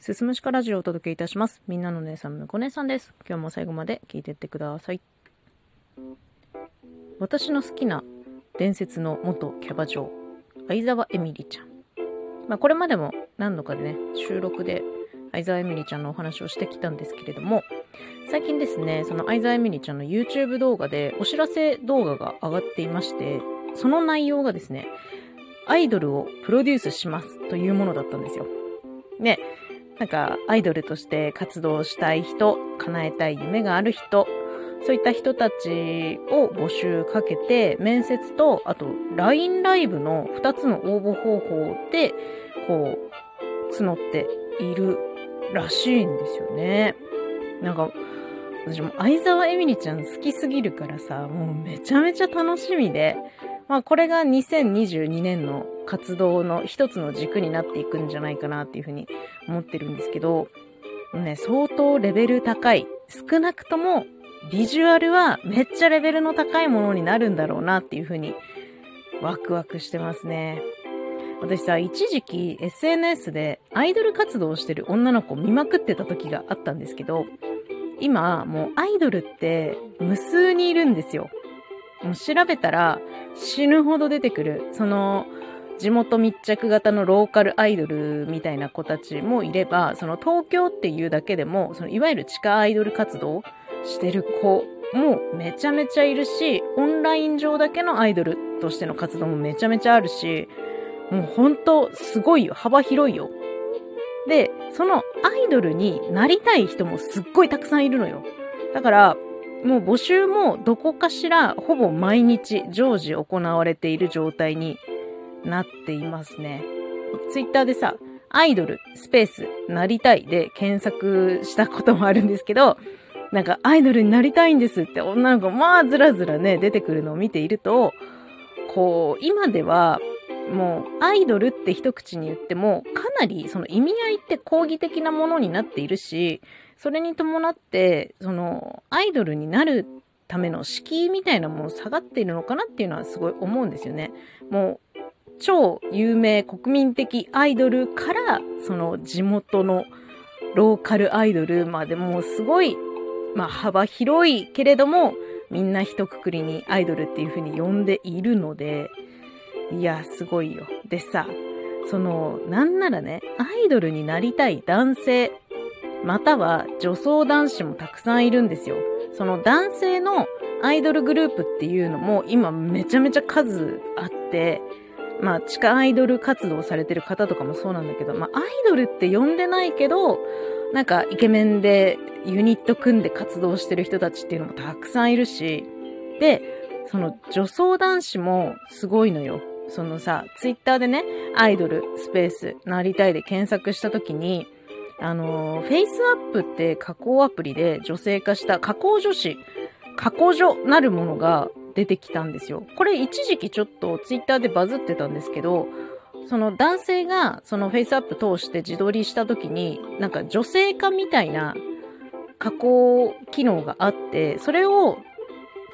すすむしかラジオをお届けいたします。みんなの姉さん、むこ姉さんです。今日も最後まで聞いてってください。私の好きな伝説の元キャバ嬢、相沢エミリちゃん。まあ、これまでも何度かでね、収録で相沢エミリちゃんのお話をしてきたんですけれども、最近ですね、その相沢エミリちゃんの YouTube 動画でお知らせ動画が上がっていまして、その内容がですね、アイドルをプロデュースしますというものだったんですよ。で、なんかアイドルとして活動したい人、叶えたい夢がある人、そういった人たちを募集かけて、面接と、あと LINE ライブの2つの応募方法で、こう、募っているらしいんですよね。なんか、私も相沢エミリちゃん好きすぎるからさ、もうめちゃめちゃ楽しみで、まあこれが2022年の活動の一つの軸になっていくんじゃないかなっていうふうに思ってるんですけど、ね、相当レベル高い。少なくともビジュアルはめっちゃレベルの高いものになるんだろうなっていうふうにワクワクしてますね。私さ、一時期 SNS でアイドル活動をしてる女の子を見まくってた時があったんですけど、今もうアイドルって無数にいるんですよ。もう調べたら死ぬほど出てくる。その、地元密着型のローカルアイドルみたいな子たちもいれば、その東京っていうだけでも、そのいわゆる地下アイドル活動してる子もめちゃめちゃいるし、オンライン上だけのアイドルとしての活動もめちゃめちゃあるし、もうほんとすごいよ。幅広いよ。で、そのアイドルになりたい人もすっごいたくさんいるのよ。だから、もう募集もどこかしらほぼ毎日常時行われている状態になっていますね。ツイッターでさ、アイドル、スペース、なりたいで検索したこともあるんですけど、なんかアイドルになりたいんですって女の子まあずらずらね出てくるのを見ていると、こう、今ではもうアイドルって一口に言ってもかなりその意味合いって抗議的なものになっているし、それに伴って、そのアイドルになるための敷居みたいなもの下がっているのかなっていうのはすごい思うんですよね。もう超有名国民的アイドルからその地元のローカルアイドルまでもうすごい、まあ幅広いけれどもみんな一括りにアイドルっていう風に呼んでいるので、いや、すごいよ。でさ、その、なんならね、アイドルになりたい男性、または女装男子もたくさんいるんですよ。その男性のアイドルグループっていうのも今めちゃめちゃ数あって、まあ地下アイドル活動されてる方とかもそうなんだけど、まあアイドルって呼んでないけど、なんかイケメンでユニット組んで活動してる人たちっていうのもたくさんいるし、で、その女装男子もすごいのよ。そのさ、ツイッターでね、アイドル、スペース、なりたいで検索したときに、あの、フェイスアップって加工アプリで女性化した加工女子、加工女なるものが出てきたんですよ。これ一時期ちょっとツイッターでバズってたんですけど、その男性がそのフェイスアップ通して自撮りした時に、なんか女性化みたいな加工機能があって、それを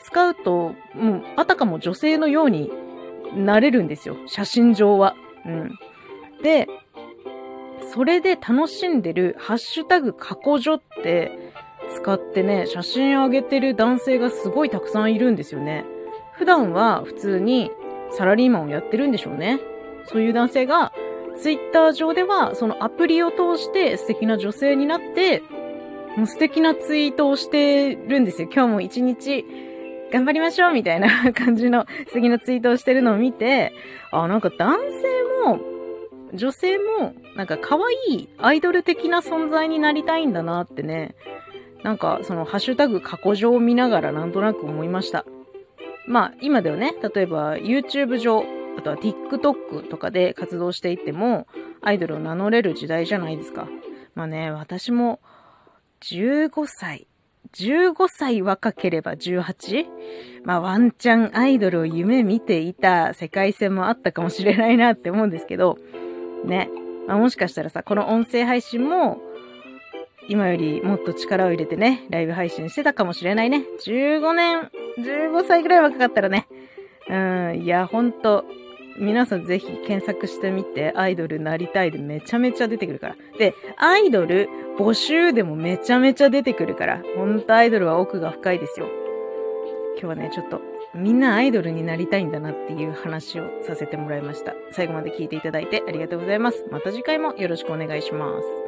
使うと、もうあたかも女性のようになれるんですよ。写真上は。うん。で、それで楽しんでるハッシュタグ過去女って使ってね、写真上げてる男性がすごいたくさんいるんですよね。普段は普通にサラリーマンをやってるんでしょうね。そういう男性がツイッター上ではそのアプリを通して素敵な女性になって、もう素敵なツイートをしてるんですよ。今日も一日頑張りましょうみたいな感じの素敵なツイートをしてるのを見て、あ、なんか男性も女性もなんか可愛いアイドル的な存在になりたいんだなってね、なんかそのハッシュタグ過去上を見ながらなんとなく思いました。まあ今ではね、例えば YouTube 上、あとは TikTok とかで活動していてもアイドルを名乗れる時代じゃないですか。まあね、私も15歳、15歳若ければ 18? まあワンチャンアイドルを夢見ていた世界線もあったかもしれないなって思うんですけど、ね。まあ、もしかしたらさ、この音声配信も、今よりもっと力を入れてね、ライブ配信してたかもしれないね。15年、15歳ぐらい若かったらね。うん、いや、ほんと、皆さんぜひ検索してみて、アイドルなりたいでめちゃめちゃ出てくるから。で、アイドル募集でもめちゃめちゃ出てくるから、ほんとアイドルは奥が深いですよ。今日はね、ちょっとみんなアイドルになりたいんだなっていう話をさせてもらいました。最後まで聞いていただいてありがとうございます。また次回もよろしくお願いします。